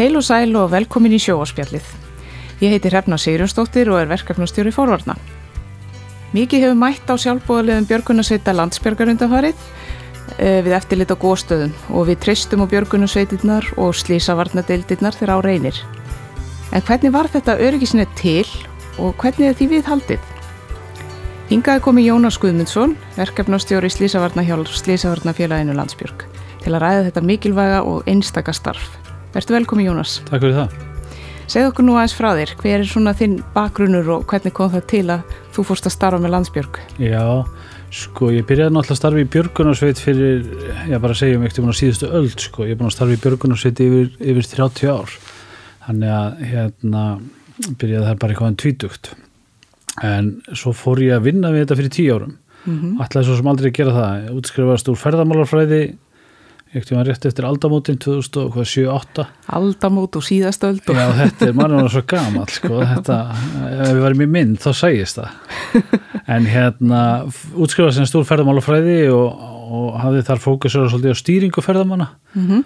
Heil og sæl og velkomin í sjóaspjallið. Ég heiti Hrefna Sigurjónsdóttir og er verkefnastjóri fórvarna. Mikið hefur mætt á sjálfbóðaliðum Björgunarsveita landsbjörgarundafarið eh, við eftirlit á góðstöðum og við tristum á Björgunarsveitirnar og slísavarnadeildirnar þegar á reynir. En hvernig var þetta öryggisnið til og hvernig er því við haldið? Hingaði komi Jónas Guðmundsson, verkefnastjóri slísavarna hjálp Slísavarnafélaginu Landsbjörg, til að ræða þetta mikilvæga og einstaka starf. Vertu velkomi Jónas. Takk fyrir það. Segð okkur nú aðeins frá þér, hver er svona þinn bakgrunnur og hvernig kom það til að þú fórst að starfa með Landsbjörg? Já, sko ég byrjaði náttúrulega að starfa í Björgunarsveit fyrir, já bara segjum ekkert um á síðustu öll, sko, ég er búin að starfa í Björgunarsveit yfir, yfir 30 ár, þannig að hérna byrjaði það bara eitthvað en tvítugt, en svo fór ég að vinna við þetta fyrir 10 árum, mm -hmm. ætlaði svo sem aldrei gera það, útskrifast úr ferðamálarfræði Ekkert var rétt eftir aldamótin 2007-08 Aldamót og síðastöld Já, þetta er mannum svo gaman sko. þetta, ef við varum í mynd þá sægist það en hérna, útskrifaði sem stór ferðamálafræði og, og hafði þar fókusur svolítið á stýringu ferðamanna mm -hmm.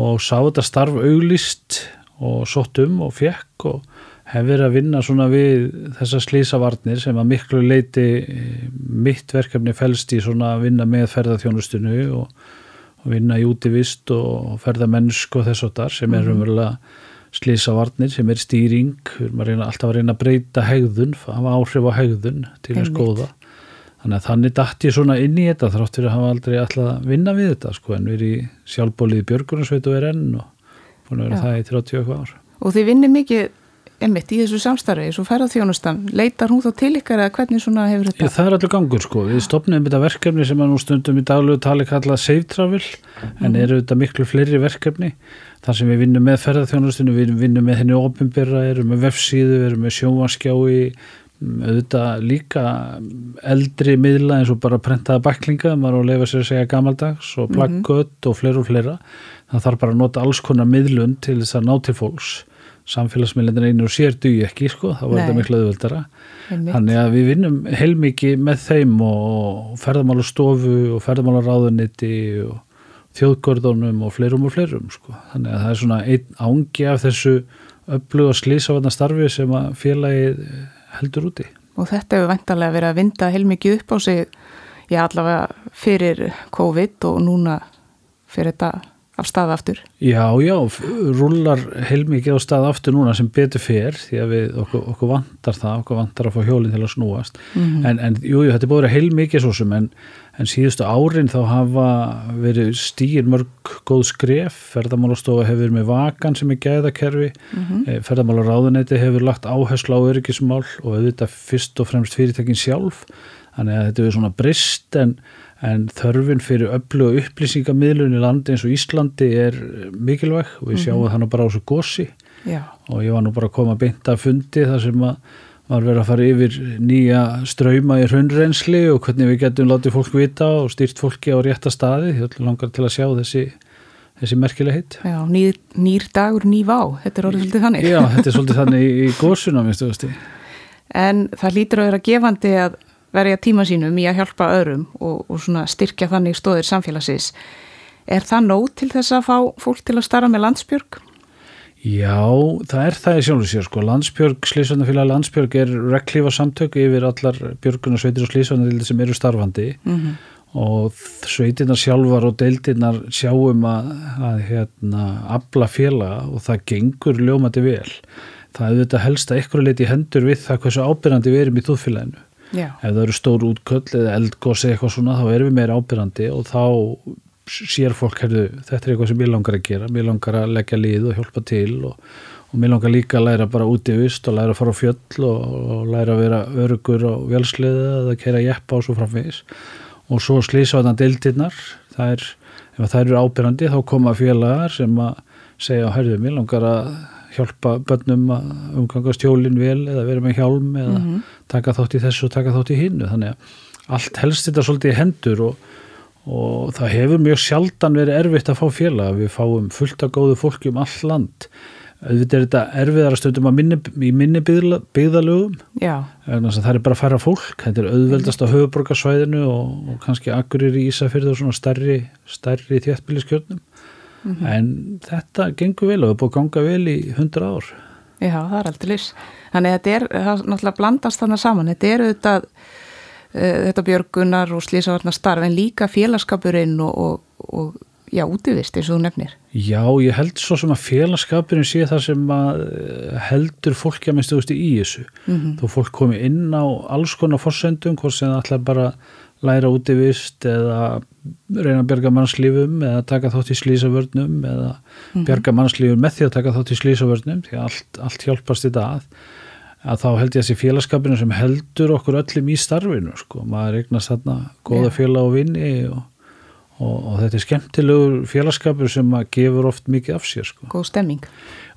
og sá þetta starf auglist og sótt um og fekk og hef verið að vinna svona við þessa slísavarnir sem að miklu leiti mitt verkefni fælst í svona að vinna með ferðarþjónustinu og vinna í útivist og ferða mennsku og þess og þar sem er mhm. umverulega slísavarnir sem er stýring, við erum að reyna, alltaf að reyna að breyta hegðun, hafa áhrif á hegðun til þess góða. Þannig að þannig dætt ég svona inn í þetta þrátt fyrir að hafa aldrei alltaf að vinna við þetta sko en við erum í sjálfbólið í Björgunarsveit og er enn og búin að vera Já. það í 30 ár. Og þið vinnir mikið emitt í þessu samstarfi, þessu ferðarþjónustan leitar hún þá til ykkar eða hvernig svona hefur þetta? Já, það er allur gangur sko, við stopnum þetta verkefni sem að nú stundum í daglegu tali kalla Save Travel, en mm. eru þetta miklu fleiri verkefni, þar sem við vinnum með ferðarþjónustinu, við vinnum með henni ofinbyrra, erum með vefsíðu, erum með sjómaskjái auðvitað líka eldri miðla eins og bara prentaða baklinga, maður á að lefa sér að segja gamaldags og mhm. plakkött mm -hmm. og fleira og fleira það þarf bara að nota alls konar miðlun til þess að ná til fólks samfélagsmiðlendin einu og sér duði ekki sko, þá var Nei. þetta miklu auðvöldara þannig að við vinnum heilmikið með þeim og ferðamálastofu og ferðamálaráðuniti og þjóðgörðunum og fleirum og fleirum sko. þannig að það er svona einn ángi af þessu öllu og slísafanna starfi sem að félagi heldur úti Og þetta hefur vantarlega verið að vinda heilmikið upp á sig já allavega fyrir COVID og núna fyrir þetta af stað aftur? Já, já, rullar heilmikið á stað aftur núna sem betur fer því að við, okkur, okkur vantar það, okkur vantar að fá hjólinn til að snúast mm -hmm. en, en jú, jú, þetta er búin að heilmikið svo sem en, en síðustu árin þá hafa verið stýr mörg góð skref, ferðamálastofa hefur með vakan sem er gæðakerfi mm -hmm. ferðamálaráðunetti hefur lagt áherslu á öryggismál og auðvitað fyrst og fremst fyrirtekin sjálf þannig að þetta er svona brist en en þörfin fyrir öllu og upplýsingamiðlun í landi eins og Íslandi er mikilvæg og við sjáum mm -hmm. það nú bara á þessu gósi og ég var nú bara að koma að beinta að fundi þar sem að var verið að fara yfir nýja ströyma í raunrensli og hvernig við getum látið fólk vita og stýrt fólki á rétta staði því langar til að sjá þessi þessi merkileg hitt. Já, nýr, nýr dagur, ný vá, þetta er orðið svolítið þannig. Já, þetta er svolítið þannig í, ég. En það lítur að vera gefandi að verja tíma sínum í að hjálpa öðrum og, og styrkja þannig stóðir samfélagsins. Er það nóg til þess að fá fólk til að starra með landsbjörg? Já, það er það í sjálfur sér sko. Landsbjörg, Slísvöndafélag Landsbjörg er reglífa samtök yfir allar björgunarsveitir og Slísvöndafélag sem eru starfandi mm -hmm. og sveitirnar sjálfar og deildirnar sjáum að, að hérna, abla félaga og það gengur ljómandi vel. Það er þetta helst að ykkur leiti hendur við það hversu ábyrgandi við erum í þúðfélaginu. Já. ef það eru stór útköll eða eldgósi eitthvað svona þá erum við meira ábyrrandi og þá sér fólk, herðu, þetta er eitthvað sem ég langar að gera, mér langar að leggja líð og hjálpa til og, og mér langar líka að læra bara út í vist og læra að fara á fjöll og, og læra að vera örugur og velsliða eða kæra jeppa og svo framvegis. Og svo slýsa þarna deildirnar. Það er, ef það eru ábyrrandi þá koma félagar sem að segja, herðu, mér langar að hjálpa bönnum að umgangast hjólinn vel eða vera með hjálm eða mm -hmm. taka þátt í þessu og taka þátt í hinnu þannig að allt helst þetta svolítið í hendur og, og það hefur mjög sjaldan verið erfitt að fá félag. Við fáum fullt af góðu fólki um all land. Auðvitað er þetta erfiðar að stöndum minni, í minni byggða, byggðalögum. Það er bara að færa fólk. Þetta er auðveldast á höfuborgarsvæðinu og, og kannski akkurir í Ísafyrðu og svona stærri, stærri þjættbíliskjörnum -hmm. en þetta gengur vel og er búið að ganga vel í hundra ár. Já, það er aldrei lís Þannig að þetta er, það náttúrulega blandast þannig saman, þetta er auðvitað uh, þetta björgunar og slísavarnar starf en líka félagskapurinn og, og, og já, útivist eins og þú nefnir. Já, ég held svo sem að félagskapurinn sé það sem að eh, heldur fólki að minnstu í þessu. Mm -hmm. þó fólk komi inn á alls konar fórsendum, hvort sem það ætla bara læra útivist eða reyna að bjarga mannslífum eða taka þátt í slísavörnum eða mm -hmm. bjarga mannslífum með því að taka þátt í slísavörnum því að allt, allt hjálpast þetta að að þá held ég að þessi félagskapinu sem heldur okkur öllum í starfinu sko, maður eignast þarna goða félag og vinni og og, og þetta er skemmtilegur félagskapur sem að gefur oft mikið af sér sko. Góð stemming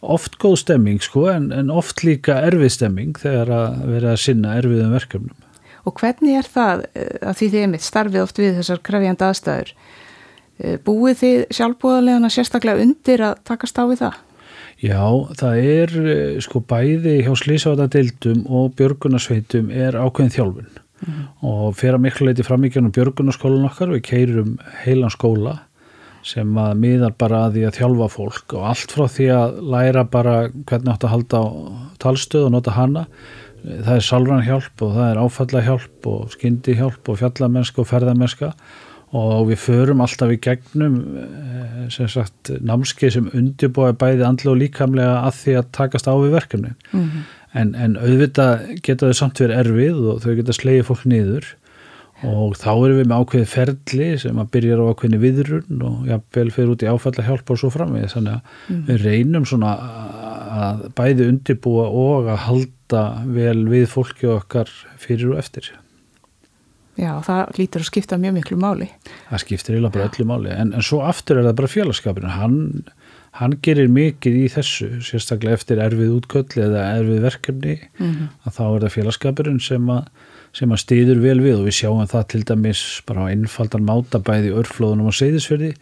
Oft góð stemming sko en, en oft líka erfið stemming þegar að vera að sinna erfiðum verkefnum Og hvernig er það eh, að því þið er mitt starfið oft við þessar krefjandi aðstæður eh, búið þið sjálfbúðarlegana sérstaklega undir að takast á við það? Já, það er eh, sko bæði hjá slísáðadeildum og björgunarsveitum er ákveðin þjálfun mm -hmm. og fyrir að miklu leiti framíkjörnum björgunarskólan okkar við keirum heilan skóla sem að miðar bara að því að þjálfa fólk og allt frá því að læra bara hvernig átt að halda á talstöð og nota hana það er salran hjálp og það er áfalla hjálp og skyndi hjálp og fjallamennska og ferðamennska. Og við förum alltaf í gegnum eh, sem sagt námskeið sem undirbúið bæði andla og líkamlega að því að takast á við verkefni mm -hmm en, en auðvitað geta þau samt verið erfið og þau geta slegið fólk niður. Og þá erum við með ákveðið ferli sem að byrja á ákveðinu viðrun og jáfnvel fyrir út í áfalla hjálp og svo framvið þannig að mm. við reynum svona að bæði undirbúa og að halda vel við fólki okkar fyrir og eftir. Já, það lítur að skipta mjög miklu máli. Það skiptir eiginlega bara öllu máli. En, en svo aftur er það bara félagskapin hann hann gerir mikið í þessu sérstaklega eftir erfið útköll eða erfið verkefni. Mm -hmm. að þá er það félagskapurinn sem að, sem að stýður vel við og við sjáum það til dæmis bara á einfaldan mátabæði örflóðunum á seyðisferði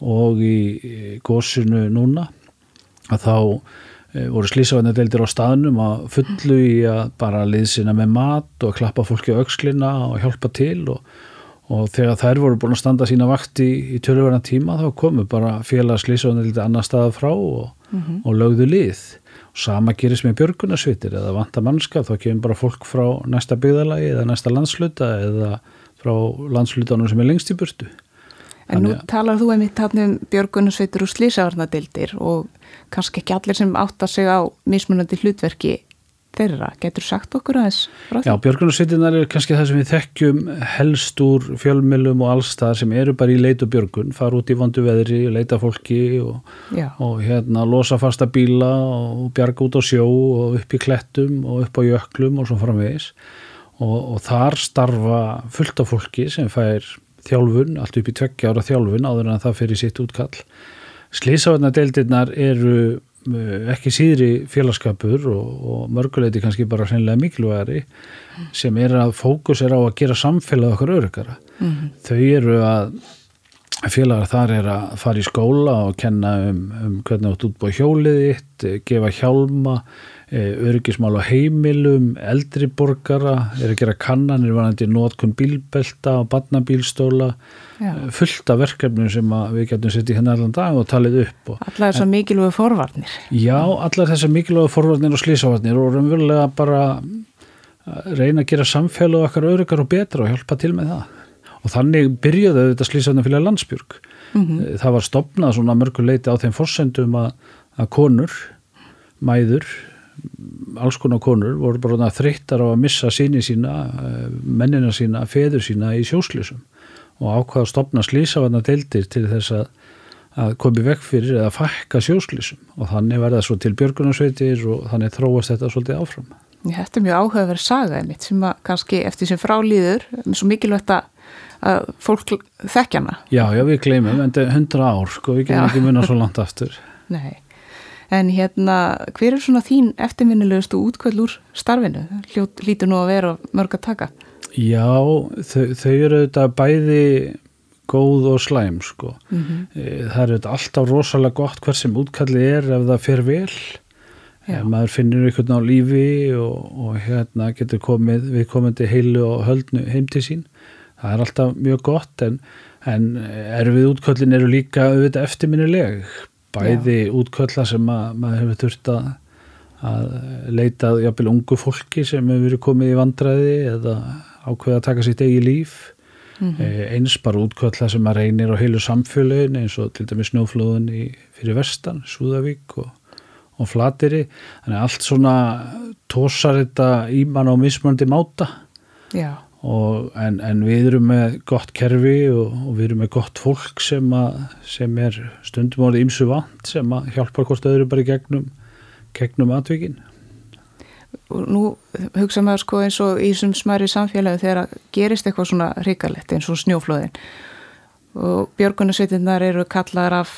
og í, gósinu núna. Að þá voru slísavarnadeildir á staðnum að fullu í að bara liðsina með mat og klappa fólki á aukslina og hjálpa til og og þegar þær voru búin að standa sína vakt í, í tölurverðan tíma þá komu bara félagslýsóðan til annar staða frá og, mm -hmm. og lögðu lið. Og sama gerist með björgunarsvitir eða vanta mannskap þá kemur bara fólk frá næsta byggðalagi eða næsta landsluta eða frá landslutanum sem er lengst í burtu En nú talar þú einmitt um björgunarsvitir og slýsavarnadildir og kannski ekki allir sem átt að segja á mismunandi hlutverki þeirra. Getur sagt okkur aðeins? Já, björgunarsveitinnar er kannski það sem við þekkjum helst úr fjölmjölum og allstaðar sem eru bara í leit og björgun, fara út í vondu veðri, leita fólki og, og hérna losa fasta bíla og bjarga út á sjó og upp í klettum og upp á jöklum og svo framvegis og, og þar starfa fullt af fólki sem fær þjálfun, allt upp í tveggja ára þjálfun áður en það fyrir sitt útkall. Slísavarnadeildirnar eru Eh, ekki síðri félagskapur og, og mörguleiti kannski bara hreinlega mikilvægari mm. sem er að fókus er á að gera samfélag okkur örygara. Mm -hmm. Þau eru að félagar þar er að fara í skóla og kenna um, um hvernig átt útbúið hjólið þitt, gefa hjálma Eh, öryggismál á heimilum, eldri borgara, er að gera kannanir vanandi nótkunn bílbelta og badnabílstóla, Já. Eh, fullt af verkefnum sem við getum sett í henni allan dag og talið upp. Og, allar þessar mikilvægu forvarnir. Já, allar þessar mikilvægu forvarnir og slísavarnir og raunverulega bara reyna að gera samfélag okkar öryggar og betra og hjálpa til með það. Og þannig byrjuðu þetta slísavarnir fyrir landsbjörg. Mm -hmm. Það var stopnað svona mörguleiti á þeim fórsendum að, að konur, mæður, alls konar konur voru bara þreyttar á að missa síni sína, eh, mennina sína, feður sína í sjóslísum og ákvaða að stopna slísafanna deildir til þess að, að komi vekk fyrir eða fækka sjóslísum og þannig verða svo til björgunarsveitir og þannig þróast þetta svolítið áfram. Þetta er mjög áhugaverð saga einmitt sem að kannski eftir sem frálýður, svo mikilvægt að fólk þekkjana. Já, já, við gleymum, en þetta er hundra ár, sko, við getum ekki munna svo langt aftur. Nei en hérna hver er svona þín eftirminnilegustu útkvöld úr starfinu? Lítur nú að vera mörg að taka. Já, þau, þau eru þetta bæði góð og slæm sko. Mm -hmm. það eru þetta alltaf rosalega gott hver sem útkalli er ef það fer vel. Já. ef maður finnir einhvern á lífi og, og hérna getur komið við komandi heilu og höldnu heim til sín. Það er alltaf mjög gott en en erfið útköllin eru líka auðvitað eftirminnileg bæði Já. útkölla sem að, maður hefur þurft að, að leitað jafnvel ungu fólki sem hefur verið komið í vandræði eða ákveða að taka sitt eigi líf mm -hmm. eins bara útkvöldla sem að reynir á heilu samfélagin eins og til dæmis snjóflóðun í, fyrir vestan, Súðavík og, og Flateri þannig að allt svona tósar þetta íman á mismöndi máta og, en, en við erum með gott kerfi og, og við erum með gott fólk sem, að, sem er stundum árið ímsu vant sem hjálpar hvort öðru bara í gegnum, gegnum atvikin. Og nú hugsa maður sko eins og í þessum smæri samfélagi þegar gerist eitthvað svona hrikalett eins og snjóflóðin. Og björgunarsveitinnar eru kallaðar af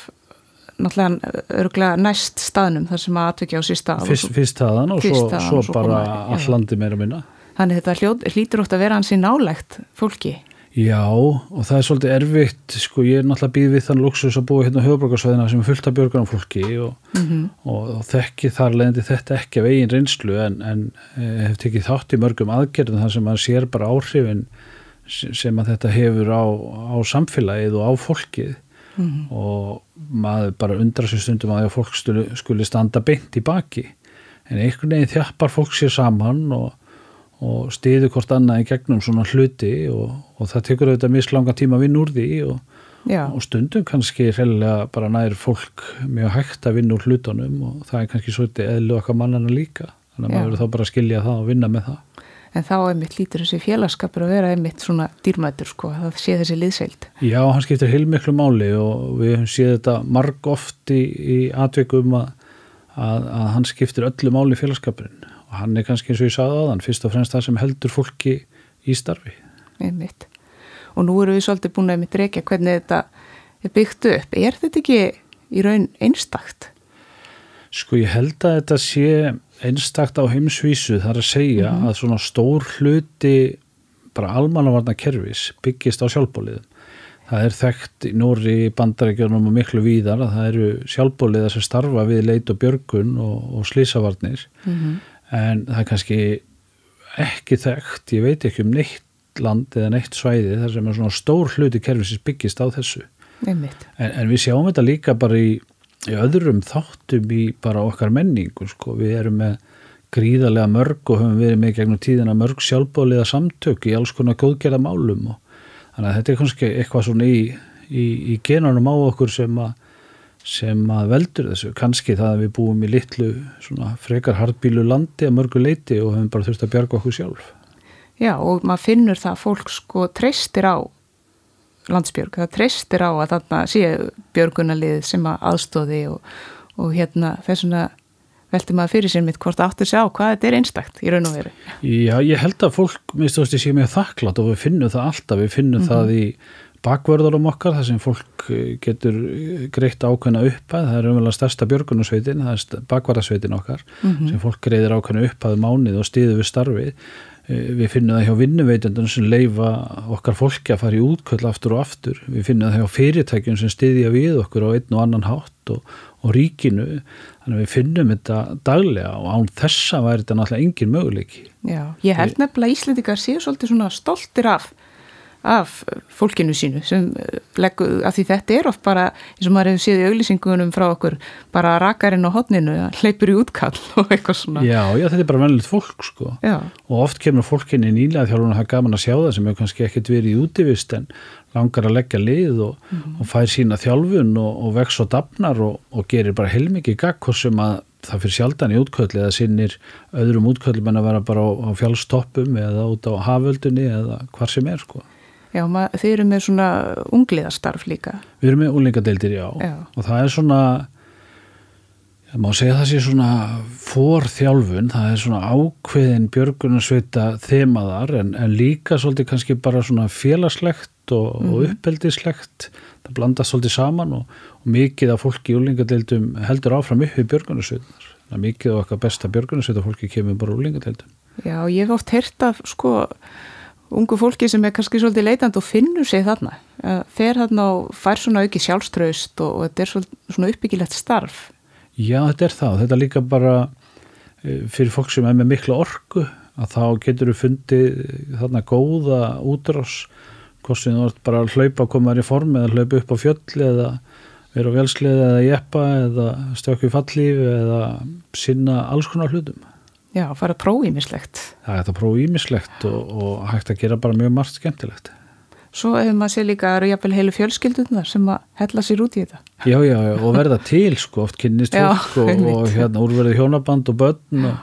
náttúrulega örgulega næst staðnum þar sem að atvekja á sísta Fyrst, staðan og fyrst svo, svo, svo bara allandi meira minna Þannig þetta hlýtur ótt að vera hansi nálegt fólki Já og það er svolítið erfitt sko ég er náttúrulega býð við þann luxus að búa hérna höfbrukarsvæðina sem er fullt af björgunum fólki og, mm -hmm. og, og þekki þar leðandi þetta ekki af eigin reynslu en, en eh, hef tekið þátt í mörgum aðgerðum þar sem maður sér bara áhrifin sem að þetta hefur á, á samfélagið og á fólkið mm -hmm. og maður bara undrar sér stundum að fólk skuli standa beint í baki en einhvern veginn þjappar fólk sér saman og og stiður hvort annað í gegnum svona hluti og, og það tekur auðvitað mislanga tíma að vinna úr því og, og stundum kannski helga bara nær fólk mjög hægt að vinna úr hlutunum og það er kannski svolítið eðlu okkar mannana líka þannig að Já. maður verður þá bara að skilja það og vinna með það En þá er mitt lítur þessi félagskapur að vera einmitt svona dýrmætur sko, það sé þessi liðseild. Já, hann skiptir heilmiklu máli og við hefum séð þetta marg oft í, í atveikum að, að, að hann skiptir öllu máli félagskapurinn og hann er kannski eins og ég sagði á þann fyrst og fremst það sem heldur fólki í starfi Einmitt. og nú eru við svolítið búin að mitt reykja hvernig þetta er byggt upp er þetta ekki í raun einstakt? Sko ég held að þetta sé einstakt á heimsvísu þar að segja mm -hmm. að svona stór hluti bara almannavarna kervis byggist á sjálfbóliðum það er þekkt í Nóri bandarækjunum og miklu víðar að það eru sjálfbóliðar sem starfa við leit og björgun og, og slísavarnir mm -hmm en það er kannski ekki þekkt, ég veit ekki um neitt land eða neitt svæði þar sem er svona stór hluti kerfisins byggist á þessu en, en við sjáum þetta líka bara í, í öðrum þáttum í bara okkar menningu sko. við erum með gríðarlega mörg og höfum verið með gegnum tíðina mörg sjálfbóliða samtök í alls konar góðgerða málum og þannig að þetta er kannski eitthvað svona í, í, í genanum á okkur sem að sem að veldur þessu, kannski það að við búum í litlu svona frekar hardbílu landi að mörgu leiti og hefum bara þurft að bjarga okkur sjálf. Já og maður finnur það að fólk sko treystir á landsbjörg, það treystir á að þarna séu björgunalið sem að aðstóði og, og hérna þessuna velti maður fyrir sér mitt hvort áttur sjá hvað þetta er einstakt í raun og veru. Já, ég held að fólk, minnst þú veist, ég sé mjög þakklátt og við finnum það alltaf, við finnum mm -hmm. það í bakvörðurum okkar þar sem fólk eh, getur eh, greitt ákveðna uppað, það er umvel að stærsta björgunarsveitin, það er bakvarðarsveitin okkar mm -hmm. sem fólk greiðir ákveðna uppað um mánið og stýður við starfið. Eh, við finnum það hjá vinnuveitundunum sem leifa okkar fólki að fara í útköll aftur og aftur, við finnum það hjá fyrirtækjum sem stýðja við okkur á einn og annan hátt og, og ríkinu. Þannig að við finnum þetta daglega og án þessa væri þetta náttúrulega engin möguleiki. Já, ég held nefnilega Íslandikar séu svolítið svona stoltir af af fólkinu sínu sem eh, leggu, af því þetta er oft bara eins og maður hefur séð í auglýsingunum frá okkur bara rakarinn á hodninu hleypur í útkall og eitthvað svona Já, já, þetta er bara vennilegt fólk sko já. og oft kemur fólkinni nýlega þjálfur það er gaman að sjá það sem hefur kannski ekkert verið í útivist en langar að leggja lið og, mm -hmm. og fær sína þjálfun og, og vex og dafnar og, og gerir bara heilmikið gagg sem að það fyrir sjaldan í útkvöldi eða sinnir öðrum útkvöldum en að vera bara á, á fjálstoppum eða út á haföldunni eða hvar sem er sko Já, þeir eru með svona ungliðastarf líka. Við erum með unglingadeildir, já. já. Og það er svona, ég má segja það sé svona forþjálfun, það er svona ákveðin björgunarsveita þemaðar en, en líka svolítið kannski bara svona félagslegt og, mm. og mhm. uppeldislegt. Það blandast svolítið saman og, og mikið af fólki í unglingadeildum heldur áfram upp við björgunarsveitunar. Mikið af okkar besta björgunarsveita fólki kemur bara unglingadeildum. Já, ég hef oft hert af sko ungu fólki sem er kannski svolítið leitand og finnur sig þarna fer þarna og fær svona auki sjálfströst og, og þetta er svona uppbyggilegt starf. Já, þetta er það. Þetta er líka bara e, fyrir fólk sem er með mikla orku að þá getur við fundið þarna góða útrás. Hvort sem þú ert bara að hlaupa að koma þér í form eða hlaupa upp á fjöll eða vera á velslið eða jeppa eða stökku í fallíf eða sinna alls konar hlutum Já, fara að prófa ímislegt. það er að prófa ímislegt og, og hægt að gera bara mjög margt skemmtilegt. Svo hefur maður sér líka að eru jafnvel heilu fjölskyldunar sem að hella sér út í þetta. já, já, já, og verða til sko, oft kynnist fólk og, og hérna úrverði hjónaband og börn og,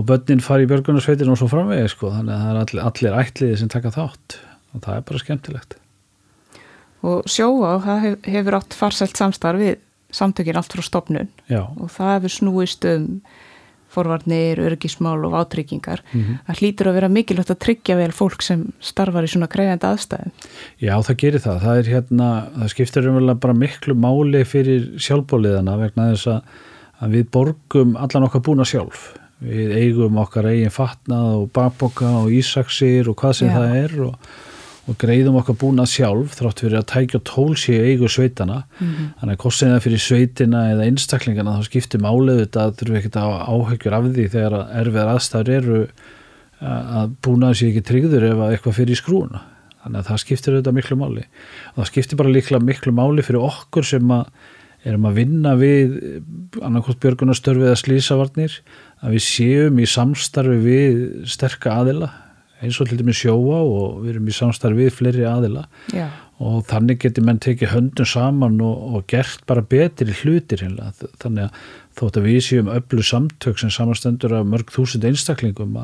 og börnin fari í björgunarsveitin og svo framvegi sko, þannig að það er allir, allir ætliði sem taka þátt og það er bara skemmtilegt. Og sjóa, það hef, hefur átt farsælt samstarf við samtökin allt frá stopnun já, og það hefur snúist um forvarnir, örgismál og átryggingar. Mhm. Það hlýtur að vera mikilvægt að tryggja vel fólk sem starfar í svona krefjandi aðstæðum. Já, það gerir það. Það er hérna, það skiptir umverulega bara miklu máli fyrir sjálfbóliðana vegna þess að við borgum allan okkar búna sjálf. Við eigum okkar eigin fatnað og bakboka og ísaksir og hvað sem Já. það er og, og greiðum okkar búna sjálf þrátt fyrir að tækja tóls í eigu sveitana. Þannig að kostin það fyrir sveitina eða einstaklingana þá skiptir málið þetta að þurfum ekkert að áhyggjur af því þegar að erfiðar aðstæður eru að búnaður sé ekki tryggður ef að eitthvað fyrir skrúna þannig að það skiptir auðvitað miklu máli. Og það skiptir bara líklega miklu máli fyrir okkur sem að erum að vinna við annarkot björgunarstörfi eða slísavarnir að við séum í samstarfi við sterka aðila eins og til dæmis sjóa og við erum í samstarfi við fleiri aðila Já, og þannig getur menn tekið höndum saman og, og gert bara betri hlutir hérna. þannig að þótt að við séum öllu samtök sem samastendur af mörg þúsund einstaklingum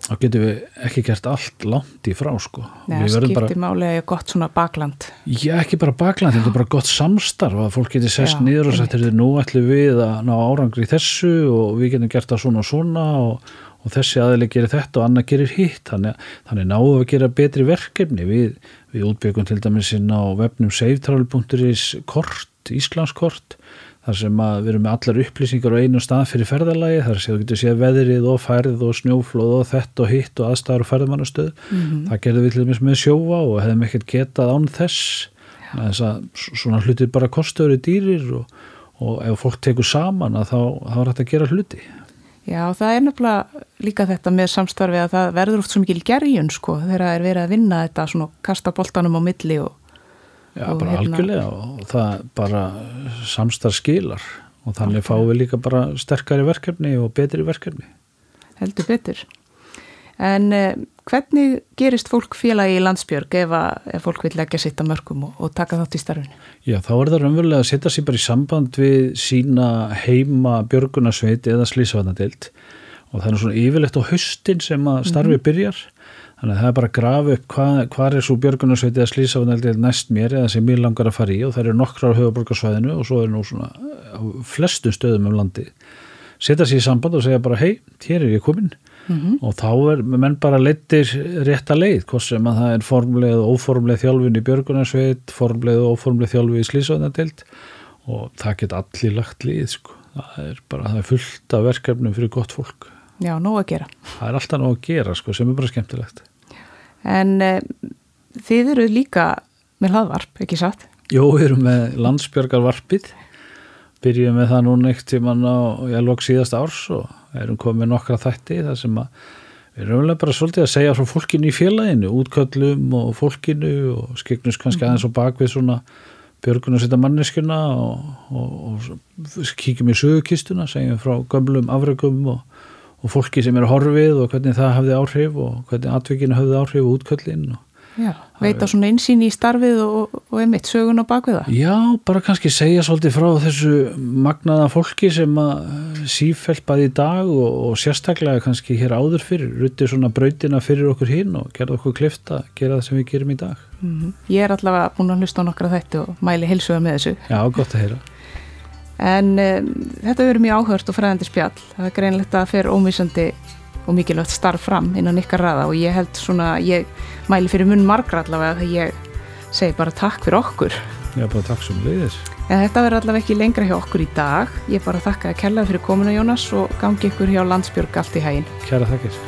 þá getum við ekki gert allt langt í frá sko. Nei, skiptir máli að ég gott svona bakland. Já, ekki bara bakland, þetta er bara gott samstarf að fólk geti sest Já, niður og sagt einmitt. "Heyrðu, nú ætlum við að ná árangri í þessu og við getum gert það svona og svona og, og þessi aðeili gerir þetta og annar gerir hitt. Þannig, þannig við að gera betri verkefni. Við, við útbyggum til dæmis inn á vefnum safetravel.is kort, Íslandskort þar sem að við erum með allar upplýsingar á einu stað fyrir ferðalagi, þar sem þú getur séð veðrið og færð og snjóflóð og þetta og hitt og aðstæður og ferðamannastöð. Það gerðum við til dæmis með sjóa og hefðum ekkert getað án þess. Að svona hlutir bara kostur í dýrir og, og ef fólk tekur saman að þá, þá er þetta að gera hluti Já, það er nefnilega líka þetta með samstarfi að það verður oft svo mikil gerjun sko þegar það er verið að vinna þetta svona kasta boltanum á milli og Já, Og bara hérna- algjörlega og það bara samstarf skilar og þannig fáum við líka bara sterkari verkefni og betri verkefni heldur betur. En eh, hvernig gerist fólk félagi í landsbjörg ef, að, ef fólk vil leggja sitt að mörgum og, og taka þátt í starfinu? Já, þá er það raunverulega að setja sér bara í samband við sína heima björgunarsveit eða slísvarnadeild og það er svona yfirlegt á haustin sem að starfi byrjar. Þannig að það er bara að grafa upp hvað, hvað er svo björgunarsveit eða slísvarnadeild næst mér eða sem mér langar að fara í. Og það eru nokkrar á höfuborgarsvæðinu og svo er nú svona á flestum stöðum um landi setja sér í samband og segja bara hei, hér er ég komin og þá er menn bara leittir rétta leið, hvort sem að það er formleið og óformleið þjálfin í björgunarsveit formleið og óformleið þjálfi í slísvöðnadild og það get allir lagt lið sko. það er bara, það er fullt af verkefnum fyrir gott fólk Já, nóg að gera. það er alltaf nóg að gera sko, sem er bara skemmtilegt En eh, þið eru líka með hlaðvarp, ekki satt? Jó, við erum með landsbjörgarvarpið byrjum með það núna eitt tíman á lók síðast árs og erum komið nokkra þætti þar sem að við erum alveg bara svolítið að segja frá fólkinu í félaginu, útköllum og fólkinu og skiknus kannski aðeins á bakvið svona björgun og setja manneskuna og, og, og kíkjum í sögukistuna, segjum frá gömlum afregum og, og fólki sem eru horfið og hvernig það hafði áhrif og hvernig atvikinu hafði áhrif og útköllin og Já, veita svona einsýn í starfið og, og emitt sögun á bakvið það. Já, bara kannski segja svolítið frá þessu magnaða fólki sem að sífælt bæði í dag og, og sérstaklega kannski hér áður fyrir, rutti svona brautina fyrir okkur hinn og gerða okkur klifta gera það sem við gerum í dag. Mm Ég er allavega búin að hlusta á nokkra þætti og mæli heilsuga með þessu. Já, gott að heyra. En um, þetta verður mjög áhört og fræðandi spjall. Það er greinlegt að fer ómísandi og mikilvægt starf fram innan ykkar raða og ég held svona, ég mæli fyrir munn margra allavega þegar ég segi bara takk fyrir okkur. Já, bara takk sem leiðis. En þetta verður allavega ekki lengra hjá okkur í dag. Ég bara þakka að kella fyrir komuna Jónas og gangi ykkur hjá Landsbjörg allt í hægin. Kæra þakkir.